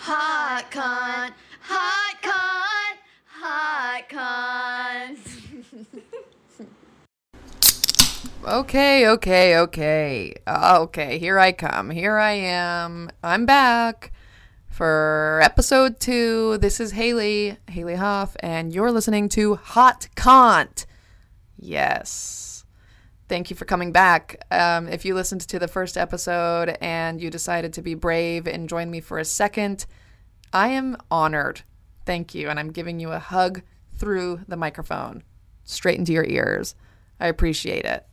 Hot con, hot con, hot con. Okay, okay, okay. Uh, Okay, here I come. Here I am. I'm back for episode two. This is Haley, Haley Hoff, and you're listening to Hot Cont. Yes. Thank you for coming back. Um, if you listened to the first episode and you decided to be brave and join me for a second, I am honored. Thank you. And I'm giving you a hug through the microphone, straight into your ears. I appreciate it.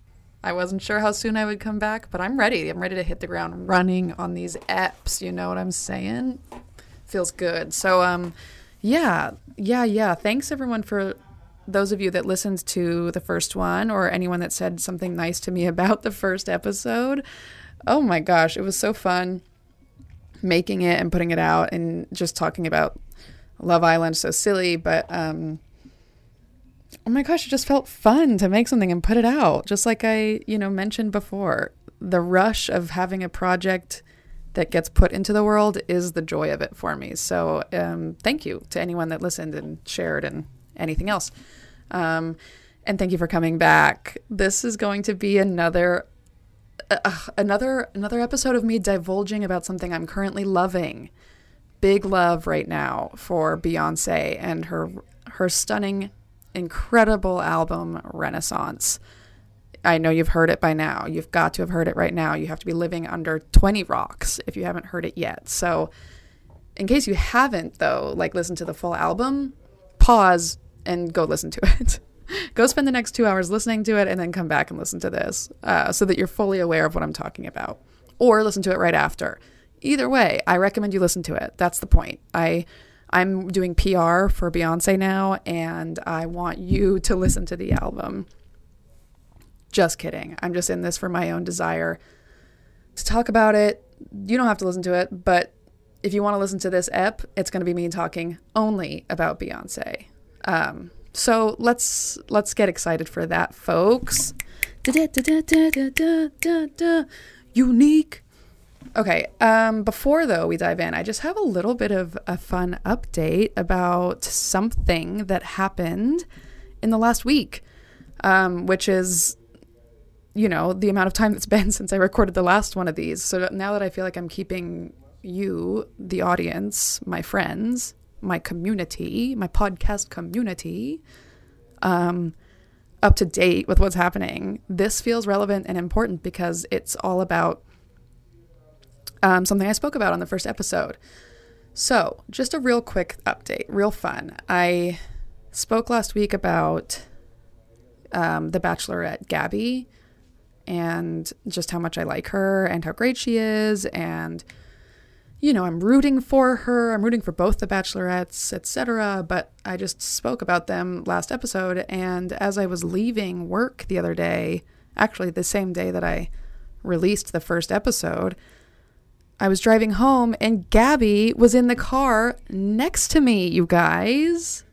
I wasn't sure how soon I would come back, but I'm ready. I'm ready to hit the ground running on these apps. You know what I'm saying? Feels good. So, um, yeah, yeah, yeah. Thanks everyone for those of you that listened to the first one or anyone that said something nice to me about the first episode. Oh my gosh, it was so fun making it and putting it out and just talking about Love Island. So silly, but um, oh my gosh, it just felt fun to make something and put it out. Just like I, you know, mentioned before, the rush of having a project that gets put into the world is the joy of it for me. So um, thank you to anyone that listened and shared and anything else. Um, and thank you for coming back. This is going to be another uh, another another episode of me divulging about something I'm currently loving. Big love right now for Beyonce and her her stunning, incredible album Renaissance. I know you've heard it by now. You've got to have heard it right now. You have to be living under 20 rocks if you haven't heard it yet. So, in case you haven't though, like listen to the full album, pause and go listen to it. go spend the next two hours listening to it and then come back and listen to this uh, so that you're fully aware of what I'm talking about. Or listen to it right after. Either way, I recommend you listen to it. That's the point. I I'm doing PR for Beyonce now and I want you to listen to the album. Just kidding. I'm just in this for my own desire to talk about it. You don't have to listen to it, but if you want to listen to this ep, it's going to be me talking only about Beyonce. Um, so let's let's get excited for that, folks. Unique. Okay. Um, before though we dive in, I just have a little bit of a fun update about something that happened in the last week, um, which is, you know, the amount of time that's been since I recorded the last one of these. So now that I feel like I'm keeping you, the audience, my friends, my community, my podcast community, um, up to date with what's happening, this feels relevant and important because it's all about um, something I spoke about on the first episode. So, just a real quick update, real fun. I spoke last week about um, the Bachelorette Gabby and just how much I like her and how great she is and you know, I'm rooting for her. I'm rooting for both the bachelorettes, etc. But I just spoke about them last episode and as I was leaving work the other day, actually the same day that I released the first episode, I was driving home and Gabby was in the car next to me, you guys.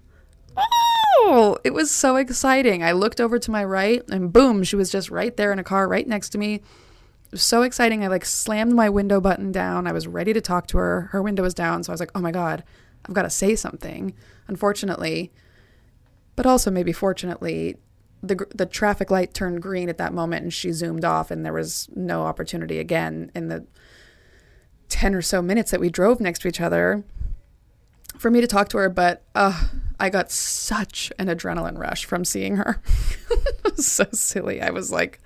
Oh, it was so exciting. I looked over to my right and boom, she was just right there in a car right next to me. So exciting. I like slammed my window button down. I was ready to talk to her. Her window was down, so I was like, "Oh my god, I've got to say something." Unfortunately, but also maybe fortunately, the the traffic light turned green at that moment and she zoomed off and there was no opportunity again in the 10 or so minutes that we drove next to each other for me to talk to her, but uh, I got such an adrenaline rush from seeing her. so silly. I was like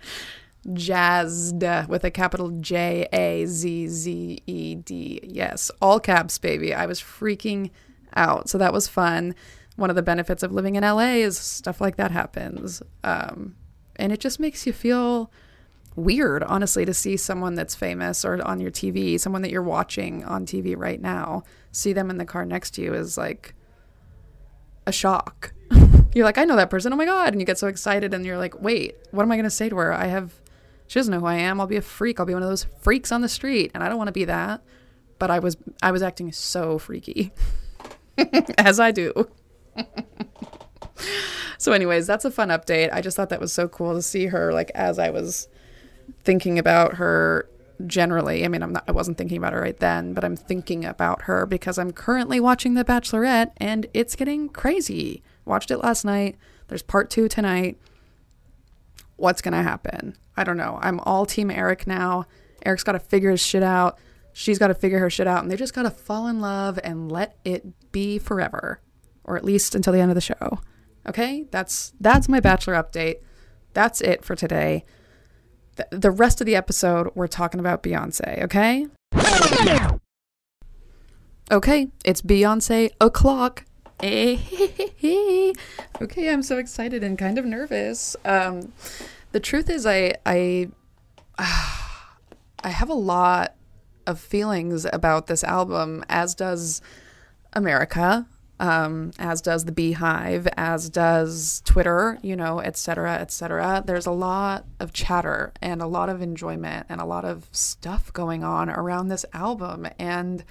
jazzed with a capital J A Z Z E D. Yes, all caps, baby. I was freaking out. So that was fun. One of the benefits of living in LA is stuff like that happens. Um, and it just makes you feel weird, honestly, to see someone that's famous or on your TV, someone that you're watching on TV right now, see them in the car next to you is like a shock. you're like, I know that person. Oh my God. And you get so excited and you're like, wait, what am I going to say to her? I have, she doesn't know who I am. I'll be a freak. I'll be one of those freaks on the street. And I don't want to be that. But I was, I was acting so freaky, as I do. so, anyways, that's a fun update. I just thought that was so cool to see her, like, as I was thinking about her generally. I mean, I'm not I wasn't thinking about her right then, but I'm thinking about her because I'm currently watching The Bachelorette and it's getting crazy. Watched it last night. There's part 2 tonight. What's going to happen? I don't know. I'm all team Eric now. Eric's got to figure his shit out. She's got to figure her shit out and they just got to fall in love and let it be forever or at least until the end of the show. Okay? That's that's my bachelor update. That's it for today the rest of the episode, we're talking about Beyonce, okay? Okay, it's Beyonce o'clock. okay, I'm so excited and kind of nervous. Um, the truth is, I I I have a lot of feelings about this album, as does America um, as does the Beyhive, as does Twitter, you know, etc., cetera, et cetera. There's a lot of chatter and a lot of enjoyment and a lot of stuff going on around this album. And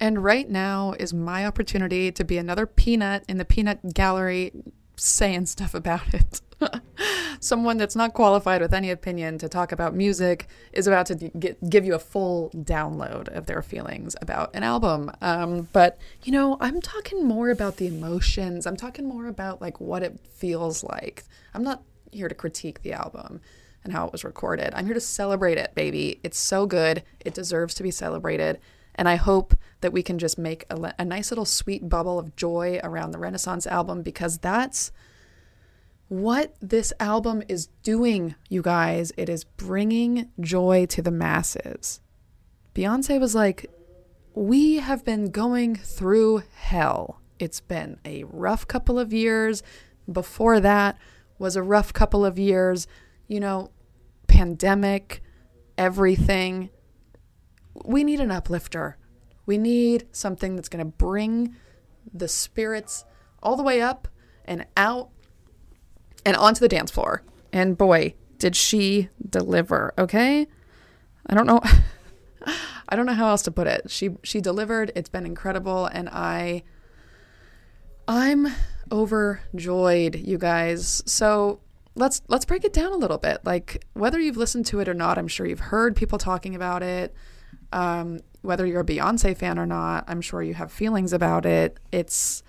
and right now is my opportunity to be another peanut in the peanut gallery saying stuff about it. someone that's not qualified with any opinion to talk about music is about to get, give you a full download of their feelings about an album. Um, but, you know, I'm talking more about the emotions. I'm talking more about like what it feels like. I'm not here to critique the album and how it was recorded. I'm here to celebrate it, baby. It's so good. It deserves to be celebrated. And I hope that we can just make a, a nice little sweet bubble of joy around the Renaissance album because that's what this album is doing, you guys. It is bringing joy to the masses. Beyonce was like, We have been going through hell. It's been a rough couple of years. Before that was a rough couple of years. You know, pandemic, everything. We need an uplifter. We need something that's going to bring the spirits all the way up and out and onto the dance floor. And boy, did she deliver, okay? I don't know I don't know how else to put it. She she delivered. It's been incredible and I I'm overjoyed, you guys. So, let's let's break it down a little bit. Like whether you've listened to it or not, I'm sure you've heard people talking about it. Um, whether you're a Beyonce fan or not, I'm sure you have feelings about it. It's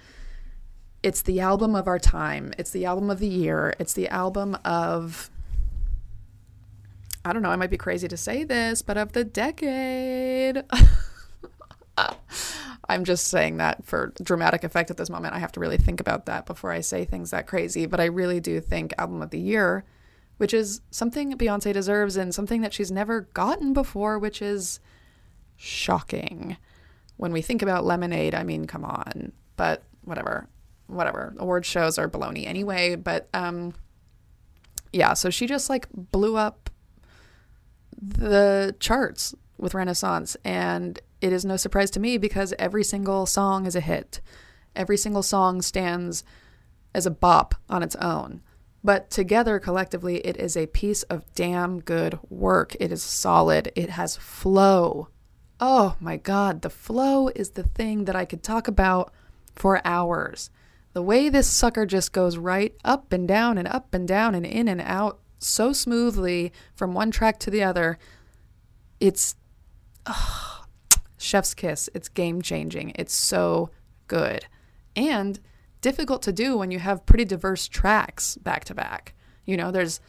it's the album of our time. It's the album of the year. It's the album of I don't know, I might be crazy to say this, but of the decade. I'm just saying that for dramatic effect at this moment. I have to really think about that before I say things that crazy, but I really do think album of the year, which is something Beyonce deserves and something that she's never gotten before, which is shocking. When we think about Lemonade, I mean, come on. But whatever whatever. Award shows are baloney anyway but um yeah so she just like blew up the charts with renaissance and it is no surprise to me because every single song is a hit. Every single song stands as a bop on its own. But together collectively it is a piece of damn good work. It is solid. It has flow oh my god the flow is the thing that i could talk about for hours the way this sucker just goes right up and down and up and down and in and out so smoothly from one track to the other, it's oh, chef's kiss. It's game changing. It's so good. And difficult to do when you have pretty diverse tracks back to back. You know, there's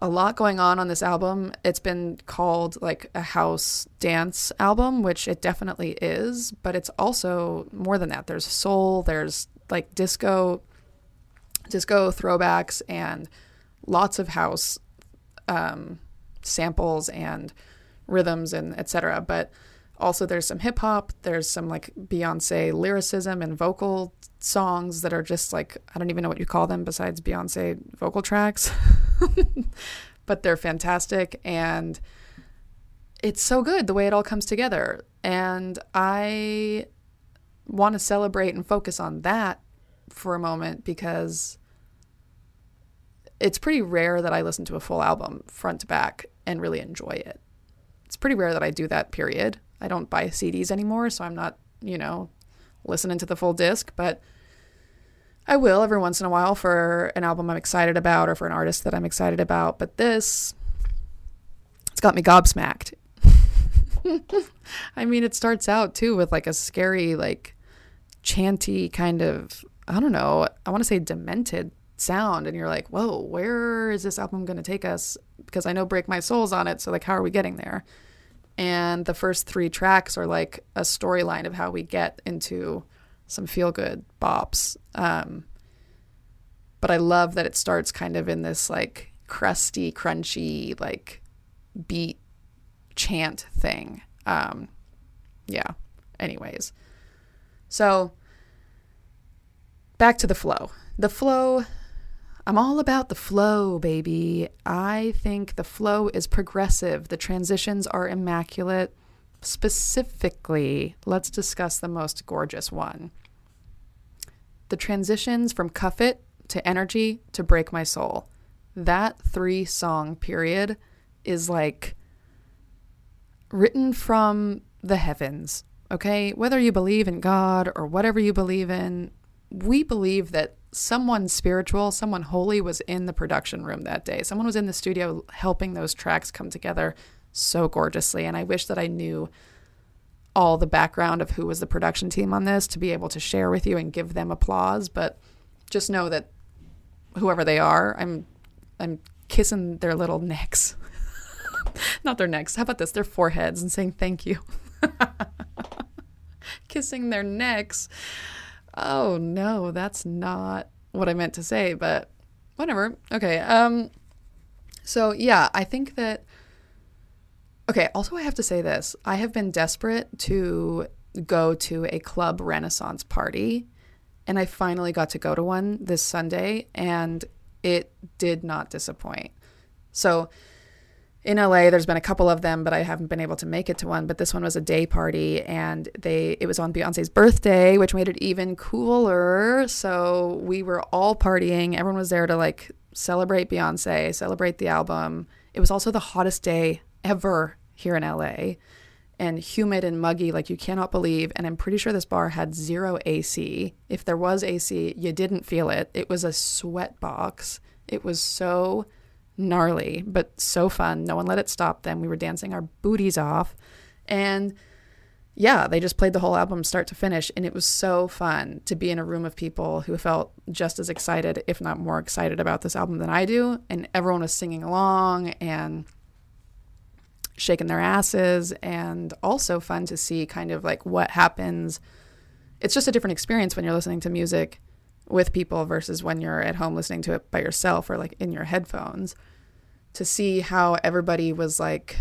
a lot going on on this album. It's been called like a house dance album, which it definitely is, but it's also more than that. There's soul, there's like disco disco throwbacks and lots of house um, samples and rhythms and etc. But also there's some hip hop, there's some like Beyonce lyricism and vocal songs that are just like I don't even know what you call them besides Beyonce vocal tracks. but they're fantastic and it's so good the way it all comes together. And I want to celebrate and focus on that for a moment because it's pretty rare that I listen to a full album front to back and really enjoy it. It's pretty rare that I do that, period. I don't buy CDs anymore, so I'm not, you know, listening to the full disc, but I will every once in a while for an album I'm excited about or for an artist that I'm excited about. But this, it's got me gobsmacked. I mean, it starts out too with like a scary, like chanty kind of, I don't know, I want to say demented sound. And you're like, whoa, where is this album going to take us? Because I know Break My Soul's on it. So, like, how are we getting there? And the first three tracks are like a storyline of how we get into some feel good bops. Um, but I love that it starts kind of in this like crusty, crunchy, like beat chant thing. Um, yeah. Anyways, so back to the flow. The flow, I'm all about the flow, baby. I think the flow is progressive, the transitions are immaculate. Specifically, let's discuss the most gorgeous one. The transitions from Cuff It to Energy to Break My Soul. That three song period is like written from the heavens, okay? Whether you believe in God or whatever you believe in, we believe that someone spiritual, someone holy was in the production room that day. Someone was in the studio helping those tracks come together so gorgeously. And I wish that I knew all the background of who was the production team on this to be able to share with you and give them applause. But just know that whoever they are, I'm I'm kissing their little necks. Not their necks. How about this? Their foreheads and saying thank you. Kissing their necks. Oh no, that's not what I meant to say, but whatever. Okay. Um so yeah, I think that Okay, also I have to say this. I have been desperate to go to a club renaissance party and I finally got to go to one this Sunday and it did not disappoint. So in LA, there's been a couple of them, but I haven't been able to make it to one. But this one was a day party, and they it was on Beyonce's birthday, which made it even cooler. So we were all partying. Everyone was there to like celebrate Beyonce, celebrate the album. It was also the hottest day ever here in LA, and humid and muggy like you cannot believe. And I'm pretty sure this bar had zero AC. If there was AC, you didn't feel it. It was a sweat box. It was so gnarly, but so fun. No one let it stop them. We were dancing our booties off. And yeah, they just played the whole album start to finish. And it was so fun to be in a room of people who felt just as excited, if not more excited, about this album than I do. And everyone was singing along and shaking their asses. And also fun to see kind of like what happens. It's just a different experience when you're listening to music with people versus when you're at home listening to it by yourself or like in your headphones to see how everybody was like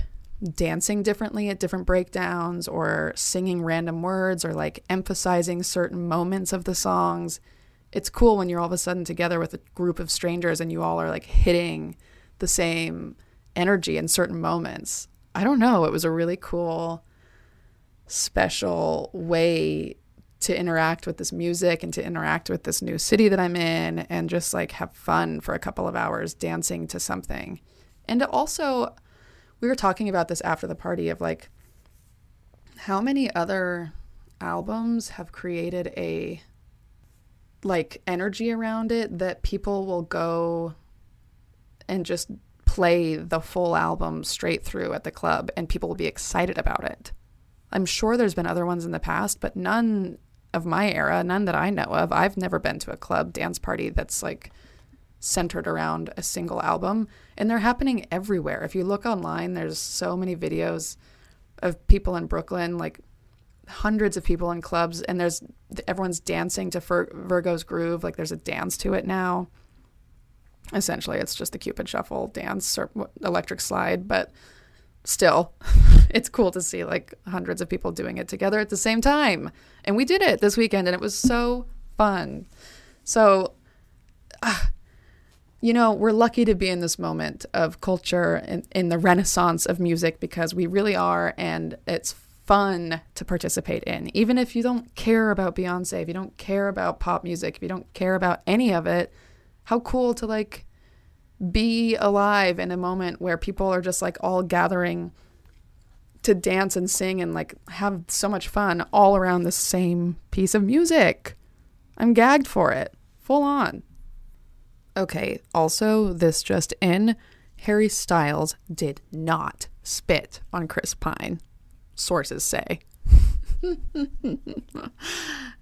dancing differently at different breakdowns or singing random words or like emphasizing certain moments of the songs. It's cool when you're all of a sudden together with a group of strangers and you all are like hitting the same energy in certain moments. I don't know. It was a really cool, special way to interact with this music and to interact with this new city that I'm in and just like have fun for a couple of hours dancing to something. And also, we were talking about this after the party of like how many other albums have created a like energy around it that people will go and just play the full album straight through at the club and people will be excited about it. I'm sure there's been other ones in the past, but none of my era, none that I know of. I've never been to a club dance party that's like centered around a single album, and they're happening everywhere. If you look online, there's so many videos of people in Brooklyn, like hundreds of people in clubs, and there's everyone's dancing to Vir- Virgo's Groove. Like there's a dance to it now. Essentially, it's just the Cupid Shuffle dance or electric slide, but still, it's cool to see like hundreds of people doing it together at the same time. And we did it this weekend, and it was so fun. So, uh, you know, we're lucky to be in this moment of culture in, in the renaissance of music because we really are, and it's fun to participate in. Even if you don't care about Beyonce, if you don't care about pop music, if you don't care about any of it, how cool to like be alive in a moment where people are just like all gathering to dance and sing and like have so much fun all around the same piece of music. I'm gagged for it, full on. Okay, also, this just in Harry Styles did not spit on Chris Pine, sources say.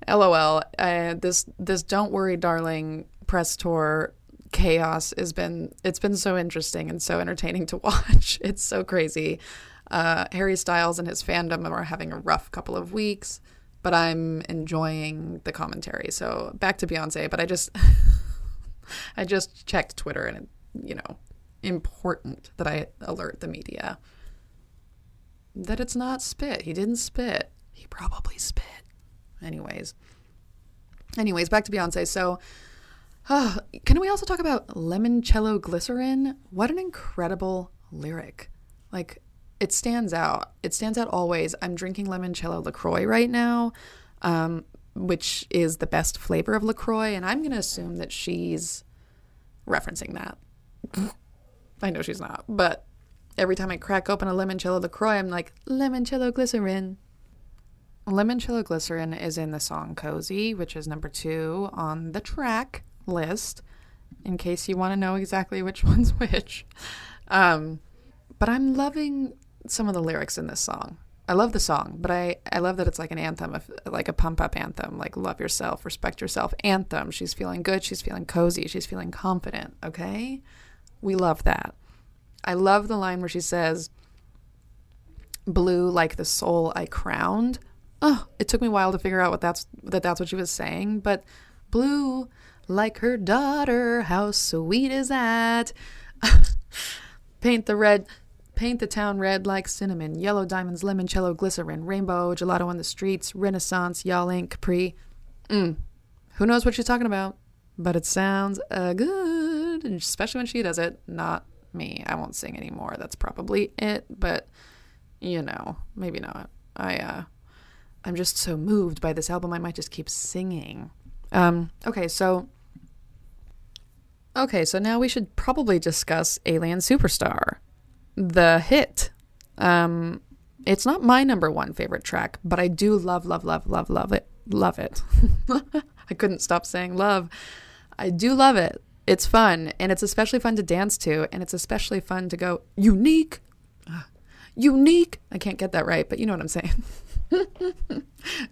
LOL. Uh, this this don't worry, darling press tour chaos has been it's been so interesting and so entertaining to watch. It's so crazy. Uh, Harry Styles and his fandom are having a rough couple of weeks, but I'm enjoying the commentary. So back to Beyonce, but I just I just checked Twitter and it, you know important that I alert the media that it's not spit. He didn't spit. He probably spit. Anyways. Anyways, back to Beyonce. So, uh, can we also talk about Limoncello Glycerin? What an incredible lyric. Like, it stands out. It stands out always. I'm drinking limoncello LaCroix right now, um, which is the best flavor of LaCroix, and I'm going to assume that she's referencing that. I know she's not, but every time I crack open a limoncello LaCroix, I'm like, limoncello glycerin. Limoncello glycerin is in the song Cozy, which is number two on the track list, in case you want to know exactly which one's which. Um, but I'm loving some of the lyrics in this song. I love the song, but I, I love that it's like an anthem, of, like a pump up anthem, like love yourself, respect yourself anthem. She's feeling good. She's feeling cozy. She's feeling confident. Okay. We love that. I love the line where she says, blue like the soul I crowned. Oh, it took me a while to figure out what that's that that's what she was saying, but blue like her daughter, how sweet is that? paint the red paint the town red like cinnamon, yellow diamonds, limoncello, glycerin, rainbow, gelato on the streets, renaissance, y'all ain't capri. Mm. Who knows what she's talking about? But it sounds uh, good, especially when she does it. Not me. I won't sing anymore. That's probably it, but you know, maybe not. I uh I'm just so moved by this album I might just keep singing. Um okay, so Okay, so now we should probably discuss Alien Superstar. The hit. Um it's not my number one favorite track, but I do love love love love love it. Love it. I couldn't stop saying love. I do love it it's fun and it's especially fun to dance to and it's especially fun to go unique unique i can't get that right but you know what i'm saying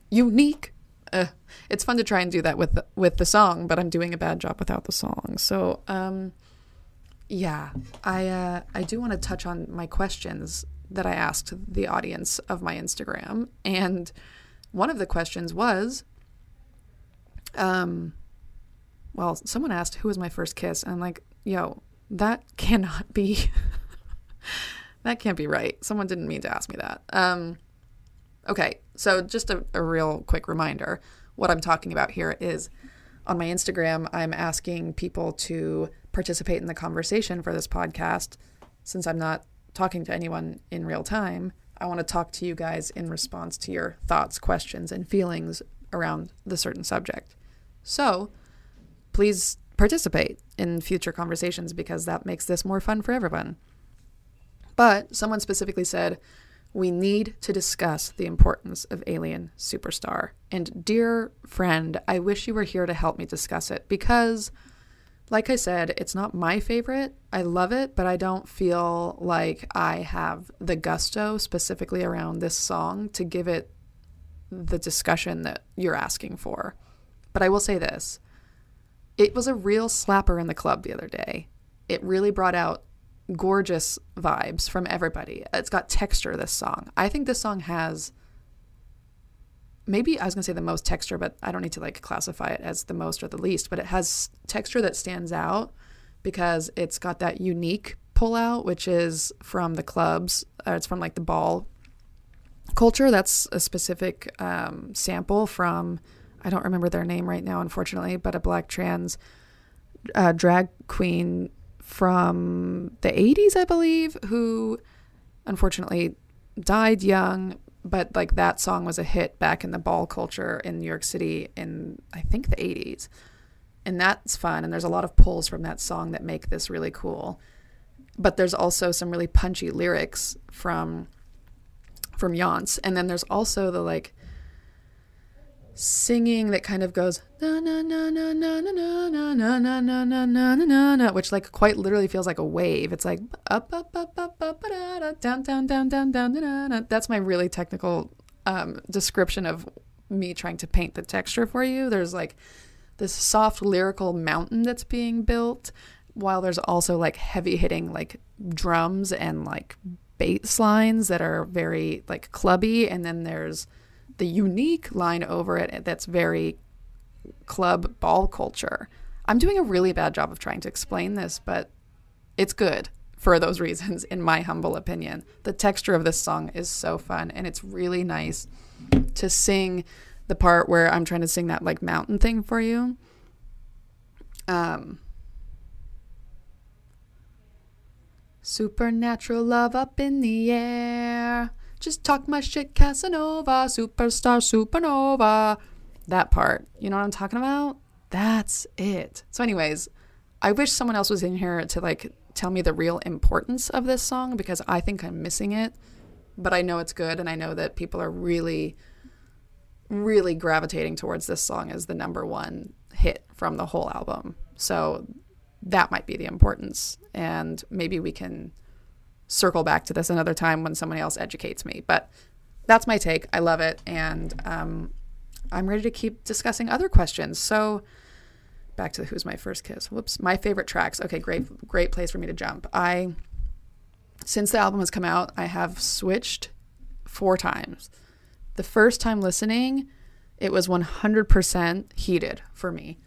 unique uh, it's fun to try and do that with the, with the song but i'm doing a bad job without the song so um, yeah i uh, i do want to touch on my questions that i asked the audience of my instagram and one of the questions was um well, someone asked who was my first kiss, and I'm like, yo, that cannot be. that can't be right. Someone didn't mean to ask me that. Um, okay, so just a, a real quick reminder what I'm talking about here is on my Instagram, I'm asking people to participate in the conversation for this podcast. Since I'm not talking to anyone in real time, I want to talk to you guys in response to your thoughts, questions, and feelings around the certain subject. So, please participate in future conversations because that makes this more fun for everyone. But someone specifically said, we need to discuss the importance of Alien Superstar. And dear friend, I wish you were here to help me discuss it because, like I said, it's not my favorite. I love it, but I don't feel like I have the gusto specifically around this song to give it the discussion that you're asking for. But I will say this it was a real slapper in the club the other day. It really brought out gorgeous vibes from everybody. It's got texture, this song. I think this song has maybe I was going to say the most texture, but I don't need to like classify it as the most or the least, but it has texture that stands out because it's got that unique pull out, which is from the clubs. Uh, it's from like the ball culture. That's a specific um, sample from I don't remember their name right now, unfortunately, but a black trans uh, drag queen from the 80s, I believe, who unfortunately died young. But like that song was a hit back in the ball culture in New York City in, I think, the 80s. And that's fun. And there's a lot of pulls from that song that make this really cool. But there's also some really punchy lyrics from from Yoncé. And then there's also the like singing that kind of goes na na na na na na na na na na na na na na na which like quite literally feels like a wave. It's like up up up up up down down down down down down. That's my really technical um, description of me trying to paint the texture for you. There's like this soft lyrical mountain that's being built while there's also like heavy hitting like drums and like bass lines that are very like clubby and then there's the unique line over it that's very club ball culture. I'm doing a really bad job of trying to explain this, but it's good for those reasons, in my humble opinion. The texture of this song is so fun, and it's really nice to sing the part where I'm trying to sing that like mountain thing for you. Um, supernatural love up in the air. Just talk my shit, Casanova, superstar, supernova. That part. You know what I'm talking about? That's it. So, anyways, I wish someone else was in here to like tell me the real importance of this song because I think I'm missing it. But I know it's good and I know that people are really, really gravitating towards this song as the number one hit from the whole album. So, that might be the importance. And maybe we can circle back to this another time when someone else educates me. But that's my take. I love it. And um, I'm ready to keep discussing other questions. So back to the Who's My First Kiss. Whoops. My favorite tracks. Okay, great, great place for me to jump. I, since the album has come out, I have switched four times. The first time listening, it was 100% heated for me.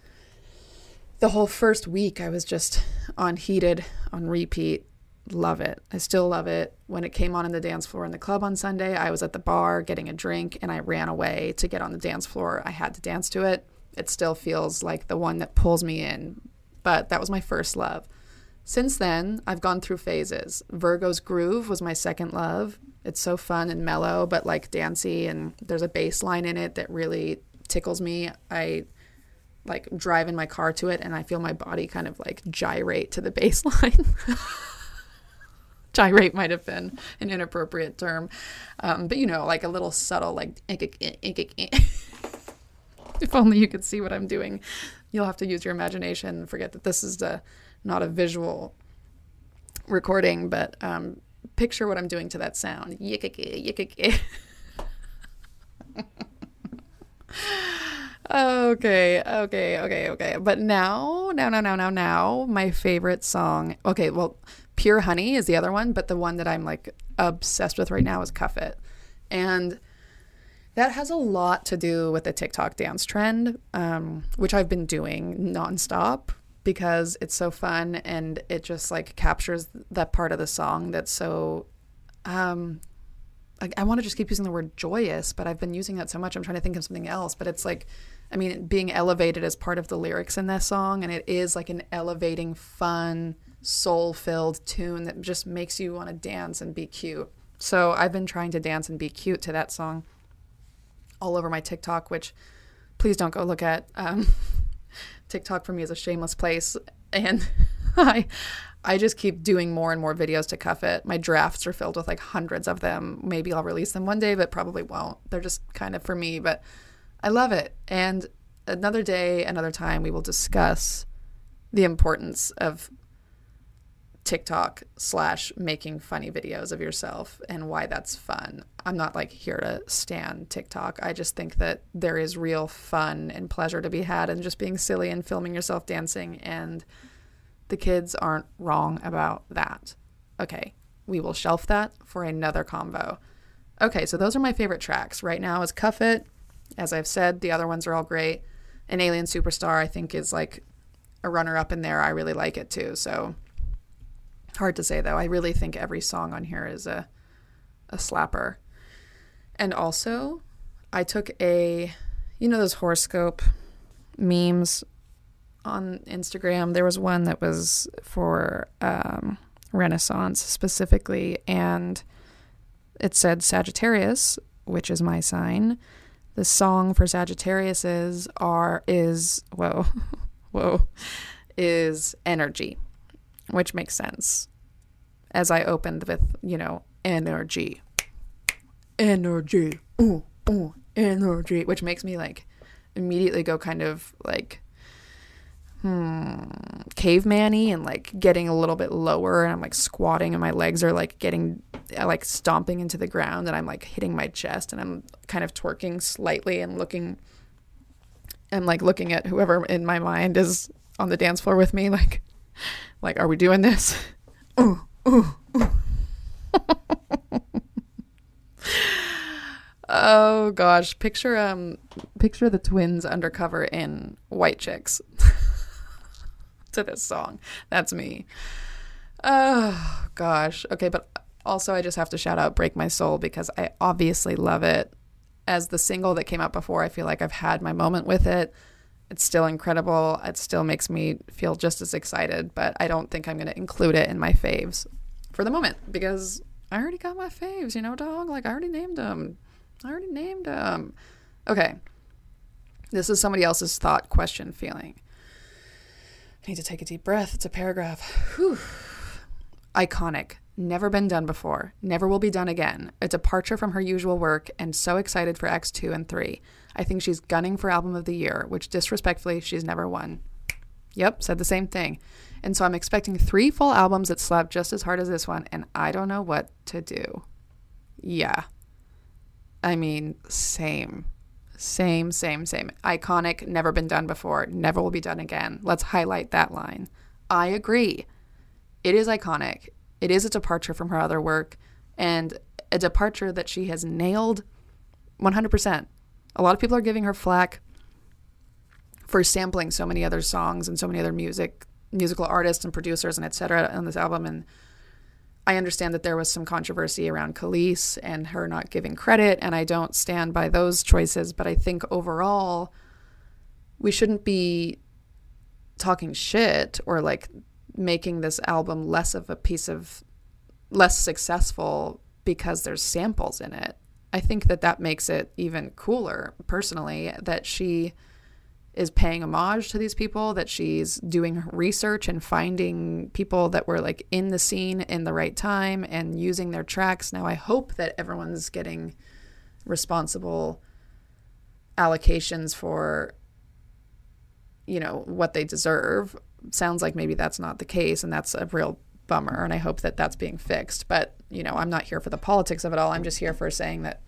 The whole first week, I was just on heated, on repeat, love it. I still love it. When it came on in the dance floor in the club on Sunday, I was at the bar getting a drink and I ran away to get on the dance floor. I had to dance to it. It still feels like the one that pulls me in, but that was my first love. Since then, I've gone through phases. Virgo's Groove was my second love. It's so fun and mellow, but like dancey, and there's a bass line in it that really tickles me. I like drive in my car to it and I feel my body kind of like gyrate to the bass line. Gyrate might have been an inappropriate term, um, but you know, like a little subtle, like if only you could see what I'm doing. You'll have to use your imagination. And forget that this is a, not a visual recording, but um, picture what I'm doing to that sound. okay, okay, okay, okay. But now, now, now, now, now, now, my favorite song. Okay, well, Pure Honey is the other one, but the one that I'm like obsessed with right now is Cuff It. And that has a lot to do with the TikTok dance trend, um, which I've been doing nonstop because it's so fun and it just like captures that part of the song that's so. Um, I, I want to just keep using the word joyous, but I've been using that so much. I'm trying to think of something else, but it's like, I mean, being elevated as part of the lyrics in this song, and it is like an elevating, fun soul filled tune that just makes you want to dance and be cute. So I've been trying to dance and be cute to that song all over my TikTok, which please don't go look at. Um, TikTok for me is a shameless place. And I I just keep doing more and more videos to cuff it. My drafts are filled with like hundreds of them. Maybe I'll release them one day, but probably won't. They're just kind of for me, but I love it. And another day, another time, we will discuss the importance of TikTok slash making funny videos of yourself and why that's fun. I'm not like here to stand TikTok. I just think that there is real fun and pleasure to be had in just being silly and filming yourself dancing. And the kids aren't wrong about that. Okay, we will shelf that for another combo. Okay, so those are my favorite tracks. Right now is Cuff It. As I've said, the other ones are all great. And Alien Superstar, I think, is like a runner up in there. I really like it too. So Hard to say though. I really think every song on here is a a slapper. And also, I took a you know those horoscope memes on Instagram. There was one that was for um, Renaissance specifically, and it said Sagittarius, which is my sign. The song for Sagittarius is are is whoa, whoa, is energy which makes sense as I opened with, you know, energy. Energy. Ooh, ooh, energy. Which makes me like immediately go kind of like hmm caveman-y and like getting a little bit lower and I'm like squatting and my legs are like getting like stomping into the ground and I'm like hitting my chest and I'm kind of twerking slightly and looking and like looking at whoever in my mind is on the dance floor with me like like are we doing this? Ooh, ooh, ooh. oh gosh. Picture um picture the twins undercover in white chicks to this song. That's me. Oh gosh. Okay but also i just have to shout out break my soul because i obviously love it. As the single that came out before i feel like i've had my moment with it it's still incredible it still makes me feel just as excited but i don't think i'm going to include it in my faves for the moment because I already got my faves, you know, dog. Like I already named them. I already named them. Okay. This is somebody else's thought, question, feeling. I need to take a deep breath. It's a paragraph. Whew. Iconic. Never been done before. Never will be done again. A departure from her usual work, and so excited for X2 and 3. I think she's gunning for Album of the Year, which disrespectfully she's never won. Yep, said the same thing. And so I'm expecting three full albums that slap just as hard as this one, and I don't know what to do. Yeah. I mean, same. Same, same, same. Iconic, never been done before, never will be done again. Let's highlight that line. I agree. It is iconic. It is a departure from her other work, and a departure that she has nailed 100%. A lot of people are giving her flack for sampling so many other songs and so many other music musical artists and producers and etc. on this album. And I understand that there was some controversy around Kelis and her not giving credit, and I don't stand by those choices. But I think overall, we shouldn't be talking shit or like making this album less of a piece of less successful because there's samples in it. I think that that makes it even cooler personally that she is paying homage to these people, that she's doing research and finding people that were like in the scene in the right time and using their tracks. Now, I hope that everyone's getting responsible allocations for you know what they deserve sounds like maybe that's not the case and that's a real bummer and i hope that that's being fixed but you know i'm not here for the politics of it all i'm just here for saying that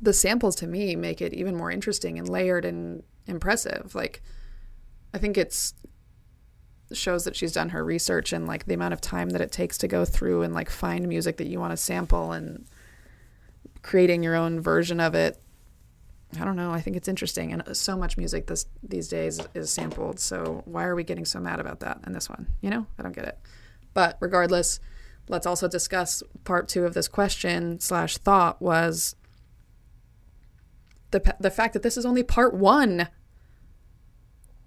the samples to me make it even more interesting and layered and impressive. Like, I think it's shows that she's done her research and like the amount of time that it takes to go through and like find music that you want to sample and creating your own version of it. I don't know. I think it's interesting, and so much music this these days is sampled. So why are we getting so mad about that in this one? You know, I don't get it. But regardless, let's also discuss part two of this question slash thought was the the fact that this is only part one.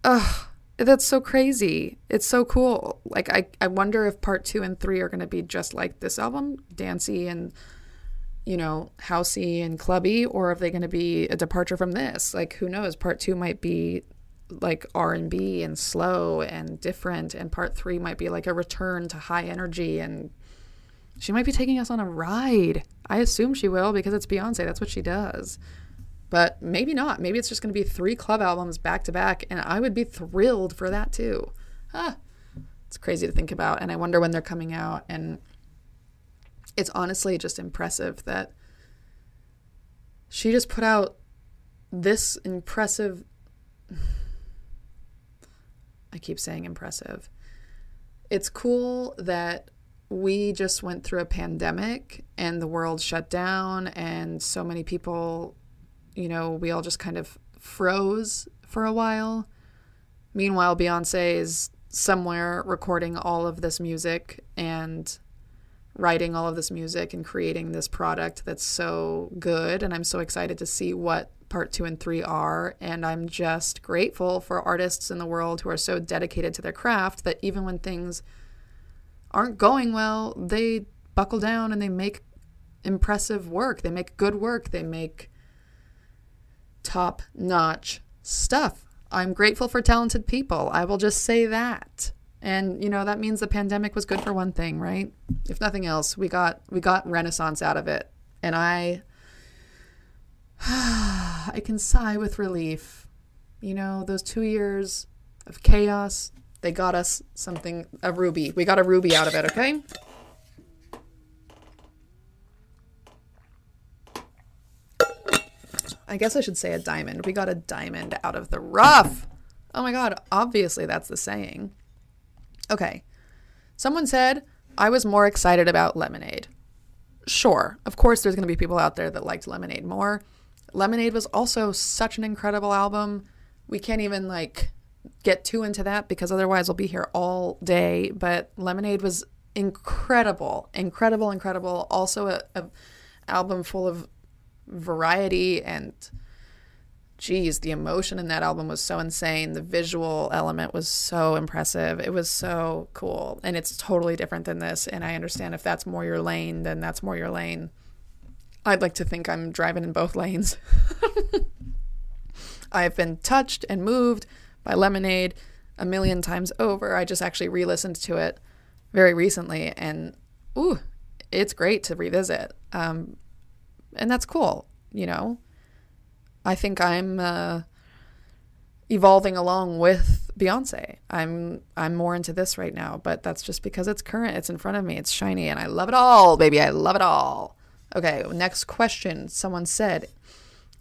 Ugh, that's so crazy. It's so cool. Like I, I wonder if part two and three are gonna be just like this album, dancey and you know, housey and clubby, or if they're gonna be a departure from this. Like who knows? Part two might be like R and slow and different, and part three might be like a return to high energy and she might be taking us on a ride. I assume she will because it's Beyonce. That's what she does. But maybe not. Maybe it's just going to be three club albums back to back, and I would be thrilled for that too. Ah, it's crazy to think about, and I wonder when they're coming out. And it's honestly just impressive that she just put out this impressive. I keep saying impressive. It's cool that we just went through a pandemic and the world shut down, and so many people you know, we all just kind of froze for a while. Meanwhile, Beyonce is somewhere recording all of this music and writing all of this music and creating this product that's so good. And I'm so excited to see what part two and three are. And I'm just grateful for artists in the world who are so dedicated to their craft that even when things aren't going well, they buckle down and they make impressive work. They make good work. They make top notch stuff. I'm grateful for talented people. I will just say that. And you know that means the pandemic was good for one thing, right? If nothing else, we got we got renaissance out of it. And I I can sigh with relief. You know, those two years of chaos, they got us something, a ruby. We got a ruby out of it, okay? I guess I should say a diamond. We got a diamond out of the rough. Oh my god, obviously that's the saying. Okay. Someone said, I was more excited about Lemonade. Sure, of course, there's going to be people out there that liked Lemonade more. Lemonade was also such an incredible album. We can't even like get too into that because otherwise we'll be here all day. But Lemonade was incredible, incredible, incredible. Also, a, a album full of variety and geez, the emotion in that album was so insane. The visual element was so impressive. It was so cool. And it's totally different than this. And I understand if that's more your lane, then that's more your lane. I'd like to think I'm driving in both lanes. I've been touched and moved by Lemonade a million times over. I just actually re listened to it very recently and, ooh, it's great to revisit. Um, and that's cool, you know? I think I'm uh, evolving along with Beyonce. I'm I'm more into this right now, but that's just because it's current. It's in front of me. It's shiny, and I love it all, baby. I love it all. Okay, next question. Someone said,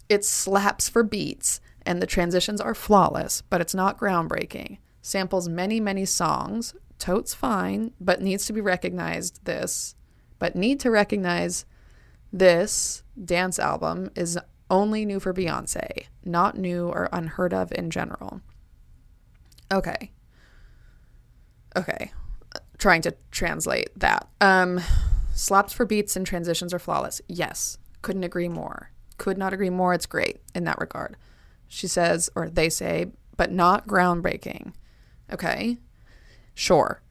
"It slaps for beats, and the transitions are flawless, but it's not groundbreaking. Samples many many songs. Totes fine, but needs to be recognized. This, but need to recognize." This dance album is only new for Beyonce, not new or unheard of in general. Okay. Okay. Trying to translate that. Um, slaps for beats and transitions are flawless. Yes. Couldn't agree more. Could not agree more. It's great in that regard. She says, or they say, but not groundbreaking. Okay. Sure.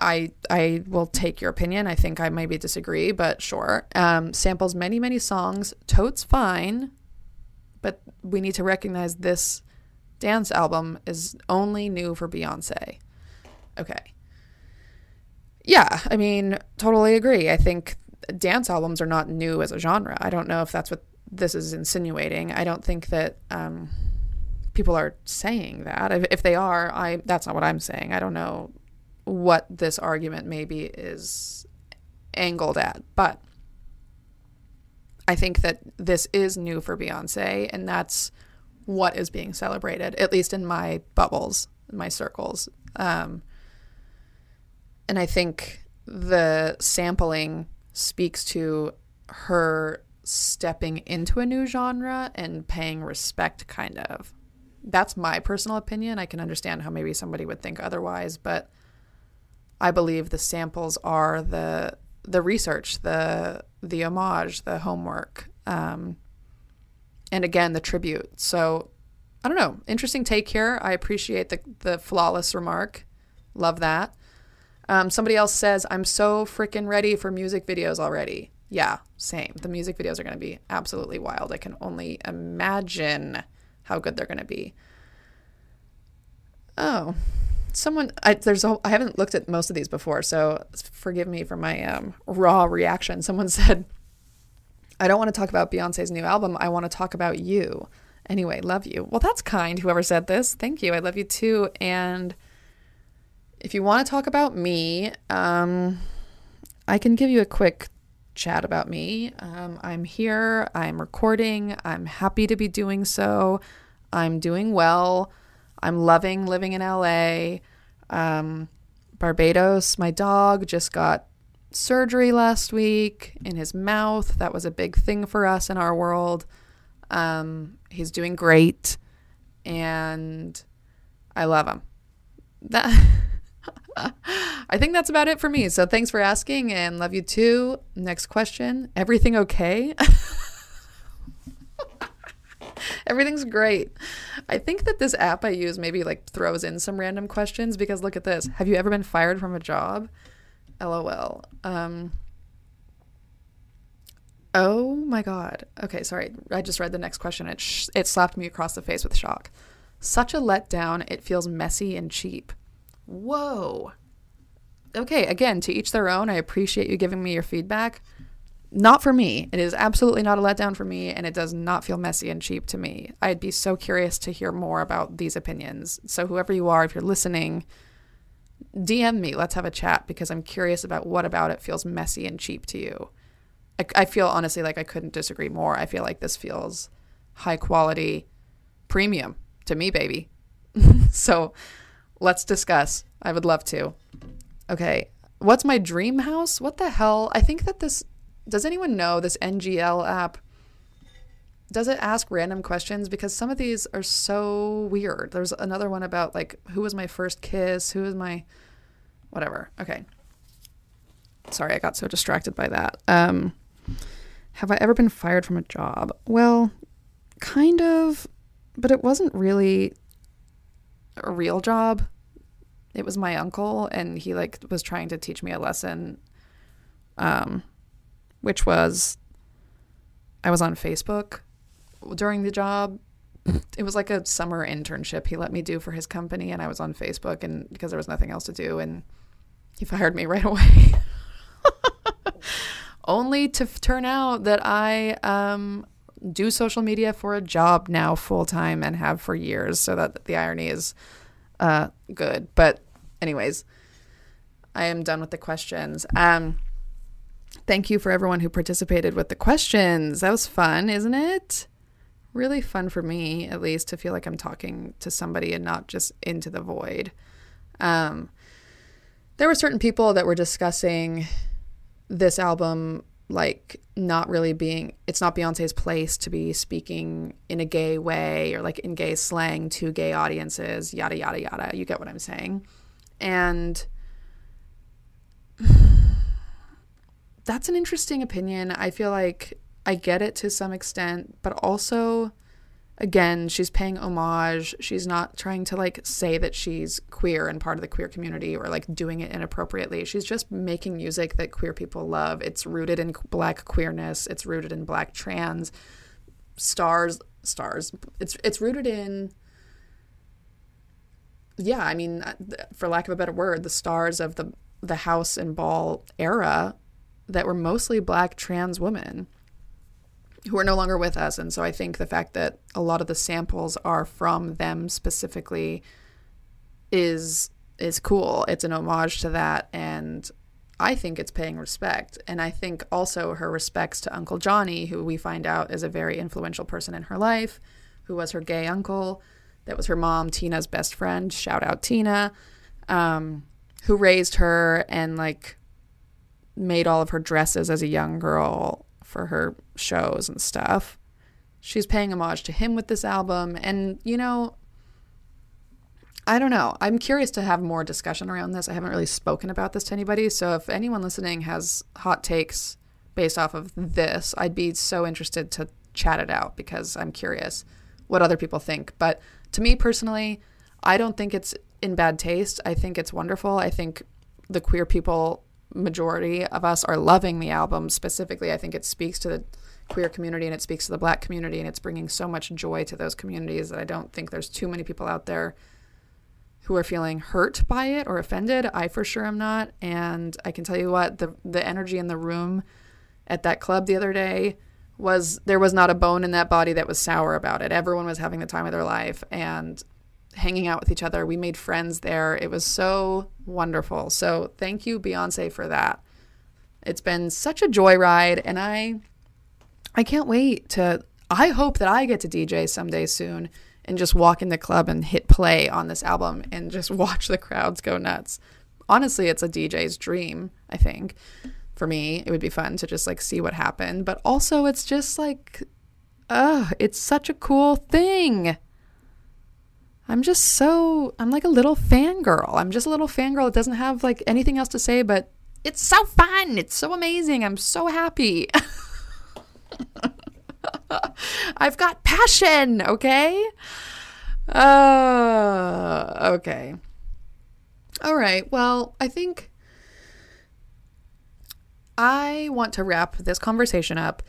I I will take your opinion. I think I maybe disagree, but sure. Um, samples many many songs. Totes fine, but we need to recognize this dance album is only new for Beyonce. Okay. Yeah, I mean, totally agree. I think dance albums are not new as a genre. I don't know if that's what this is insinuating. I don't think that um, people are saying that. If, if they are, I that's not what I'm saying. I don't know what this argument maybe is angled at, but I think that this is new for Beyonce, and that's what is being celebrated, at least in my bubbles, my circles. Um, and I think the sampling speaks to her stepping into a new genre and paying respect, kind of. That's my personal opinion. I can understand how maybe somebody would think otherwise, but I believe the samples are the the research, the the homage, the homework, um, and again the tribute. So I don't know. Interesting take here. I appreciate the the flawless remark. Love that. Um, somebody else says I'm so freaking ready for music videos already. Yeah, same. The music videos are going to be absolutely wild. I can only imagine how good they're going to be. Oh, someone I, there's a, I haven't looked at most of these before, so forgive me for my um, raw reaction. Someone said, "I don't want to talk about Beyonce's new album. I want to talk about you." Anyway, love you. Well, that's kind. Whoever said this, thank you. I love you too. And if you want to talk about me, um, I can give you a quick chat about me. Um, I'm here. I'm recording. I'm happy to be doing so. I'm doing well. I'm loving living in LA. Um, Barbados, my dog just got surgery last week in his mouth. That was a big thing for us in our world. Um, he's doing great, and I love him. That I think that's about it for me. So thanks for asking, and love you too. Next question: Everything okay? Everything's great. I think that this app I use maybe like throws in some random questions because look at this. Have you ever been fired from a job? LOL. Um, oh my God. Okay, sorry. I just read the next question. It, sh- it slapped me across the face with shock. Such a letdown. It feels messy and cheap. Whoa. Okay, again, to each their own. I appreciate you giving me your feedback. not for me. It is absolutely not a letdown for me, and it does not feel messy and cheap to me. I'd be so curious to hear more about these opinions. So, whoever you are, if you're listening, DM me. Let's have a chat because I'm curious about what about it feels messy and cheap to you. I, I feel honestly like I couldn't disagree more. I feel like this feels high quality, premium to me, baby. so, let's discuss. I would love to. Okay. What's my dream house? What the hell? I think that this does anyone know this NGL app? Does it ask random questions? Because some of these are so weird. There's another one about like who was my first kiss? Who was my whatever. Okay. Sorry, I got so distracted by that. Um have I ever been fired from a job? Well, kind of, but it wasn't really a real job. It was my uncle and he like was trying to teach me a lesson um which was I was on Facebook during the job. It was like a summer internship he let me do for his company, and I was on Facebook, and because there was nothing else to do, and he fired me right away. Only to f- turn out that I um, do social media for a job now full time and have for years, so that the irony is uh, good. But, anyways, I am done with the questions. Um, Thank you for everyone who participated with the questions. That was fun, isn't it? Really fun for me, at least, to feel like I'm talking to somebody and not just into the void. Um, there were certain people that were discussing this album like not really being it's not Beyonce's place to be speaking in a gay way or like in gay slang to gay audiences, yada yada yada. You get what I'm saying? And that's an interesting opinion. I feel like I get it to some extent, but also again, she's paying homage. She's not trying to like say that she's queer and part of the queer community or like doing it inappropriately. She's just making music that queer people love. It's rooted in black queerness, it's rooted in black trans stars stars. It's it's rooted in yeah, I mean, uh, for lack of a better word, the stars of the the house and ball era that were mostly black trans women who are no longer with us. And so I think the fact that a lot of the samples are from them specifically is is cool. It's an homage to that and I think it's paying respect. And I think also her respects to Uncle Johnny, who we find out is a very influential person in her life, who was her gay uncle. That was her mom, Tina's best friend. Shout out Tina, um, who raised her and like made all of her dresses as a young girl for her shows and stuff. She's paying homage to him with this album. And, you know, I don't know. I'm curious to have more discussion around this. I haven't really spoken about this to anybody. So if anyone listening has hot takes based off of this, I'd be so interested to chat it out because I'm curious what other people think. But to me personally, I don't think it's in bad taste. I think it's wonderful. I think the queer people majority of us are loving the album. Specifically i think it speaks to the queer community and it speaks to the black community and it's bringing so much joy to those communities that i don't think there's too many people out there who are feeling hurt by it or offended. I for sure am not. And i can tell you what the the energy in the room at that club the other day was there was not a bone in that body that was sour about it. Everyone was having the time of their life. And hanging out with each other. We made friends there. It was so wonderful. So thank you, Beyonce, for that. It's been such a joyride, and I, I can't wait to. I hope that I get to DJ someday soon and just walk in the club and hit play on this album and just watch the crowds go nuts. Honestly, it's a DJ's dream. I think for me, it would be fun to just like see what happened, but also it's just like, uh, it's such a cool thing. I'm just so I'm like a little fangirl. I'm just a little fangirl that doesn't have like anything else to say, but it's so fun. It's so amazing. I'm so happy. I've got passion, okay? Uh okay. All right. Well, I think I want to wrap this conversation up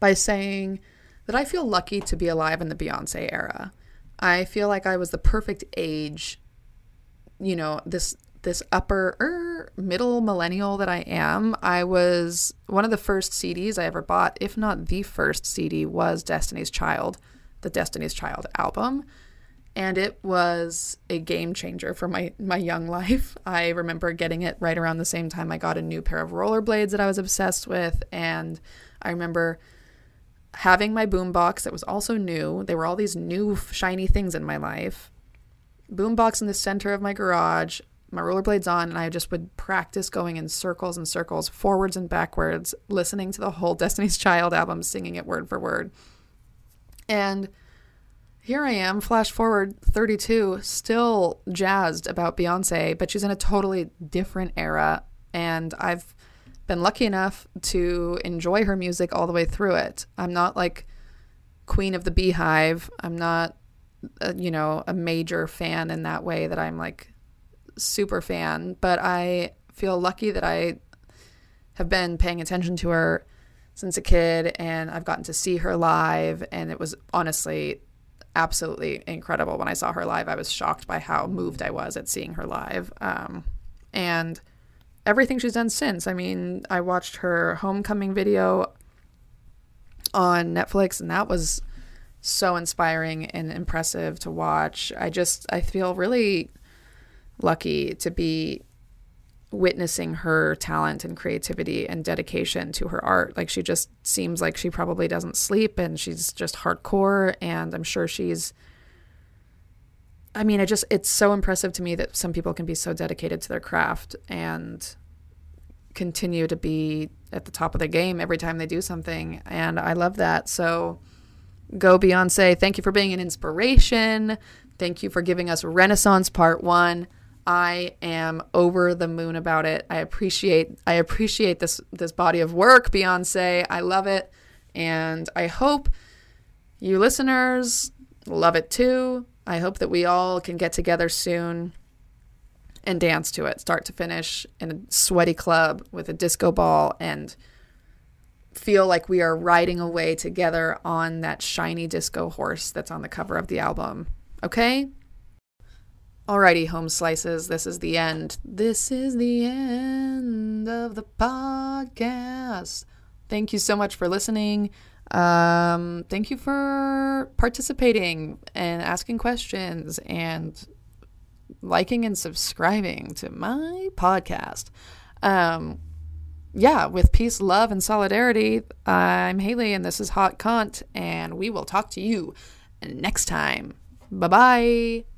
by saying that I feel lucky to be alive in the Beyonce era. I feel like I was the perfect age. You know, this this upper er, middle millennial that I am, I was one of the first CDs I ever bought, if not the first CD, was Destiny's Child, the Destiny's Child album. And it was a game changer for my, my young life. I remember getting it right around the same time I got a new pair of rollerblades that I was obsessed with. And I remember having my boombox that was also new. There were all these new shiny things in my life. Boombox in the center of my garage, my rollerblades on, and I just would practice going in circles and circles, forwards and backwards, listening to the whole Destiny's Child album, singing it word for word. And here I am, flash forward 32, still jazzed about Beyonce, but she's in a totally different era. And I've been lucky enough to enjoy her music all the way through it. I'm not like Queen of the Beyhive. I'm not, a, you know, a major fan in that way that I'm like super fan, but I feel lucky that I have been paying attention to her since a kid and I've gotten to see her live and it was honestly absolutely incredible when I saw her live. I was shocked by how moved I was at seeing her live. Um, and everything she's done since. I mean, I watched her homecoming video on Netflix and that was so inspiring and impressive to watch. I just I feel really lucky to be witnessing her talent and creativity and dedication to her art. Like she just seems like she probably doesn't sleep and she's just hardcore and I'm sure she's I mean, it just it's so impressive to me that some people can be so dedicated to their craft and continue to be at the top of the game every time they do something and I love that. So go Beyonce. Thank you for being an inspiration. Thank you for giving us Renaissance Part 1. I am over the moon about it. I appreciate I appreciate this this body of work, Beyonce. I love it and I hope you listeners love it too. I hope that we all can get together soon and dance to it, start to finish in a sweaty club with a disco ball and feel like we are riding away together on that shiny disco horse that's on the cover of the album. Okay? Alrighty, home slices, this is the end. This is the end of the podcast. Thank you so much for listening. Um, thank you for participating and asking questions and liking and subscribing to my podcast. Um, yeah, with peace, love, and solidarity, I'm Haley, and this is Hot Cunt, and we will talk to you next time. Bye bye.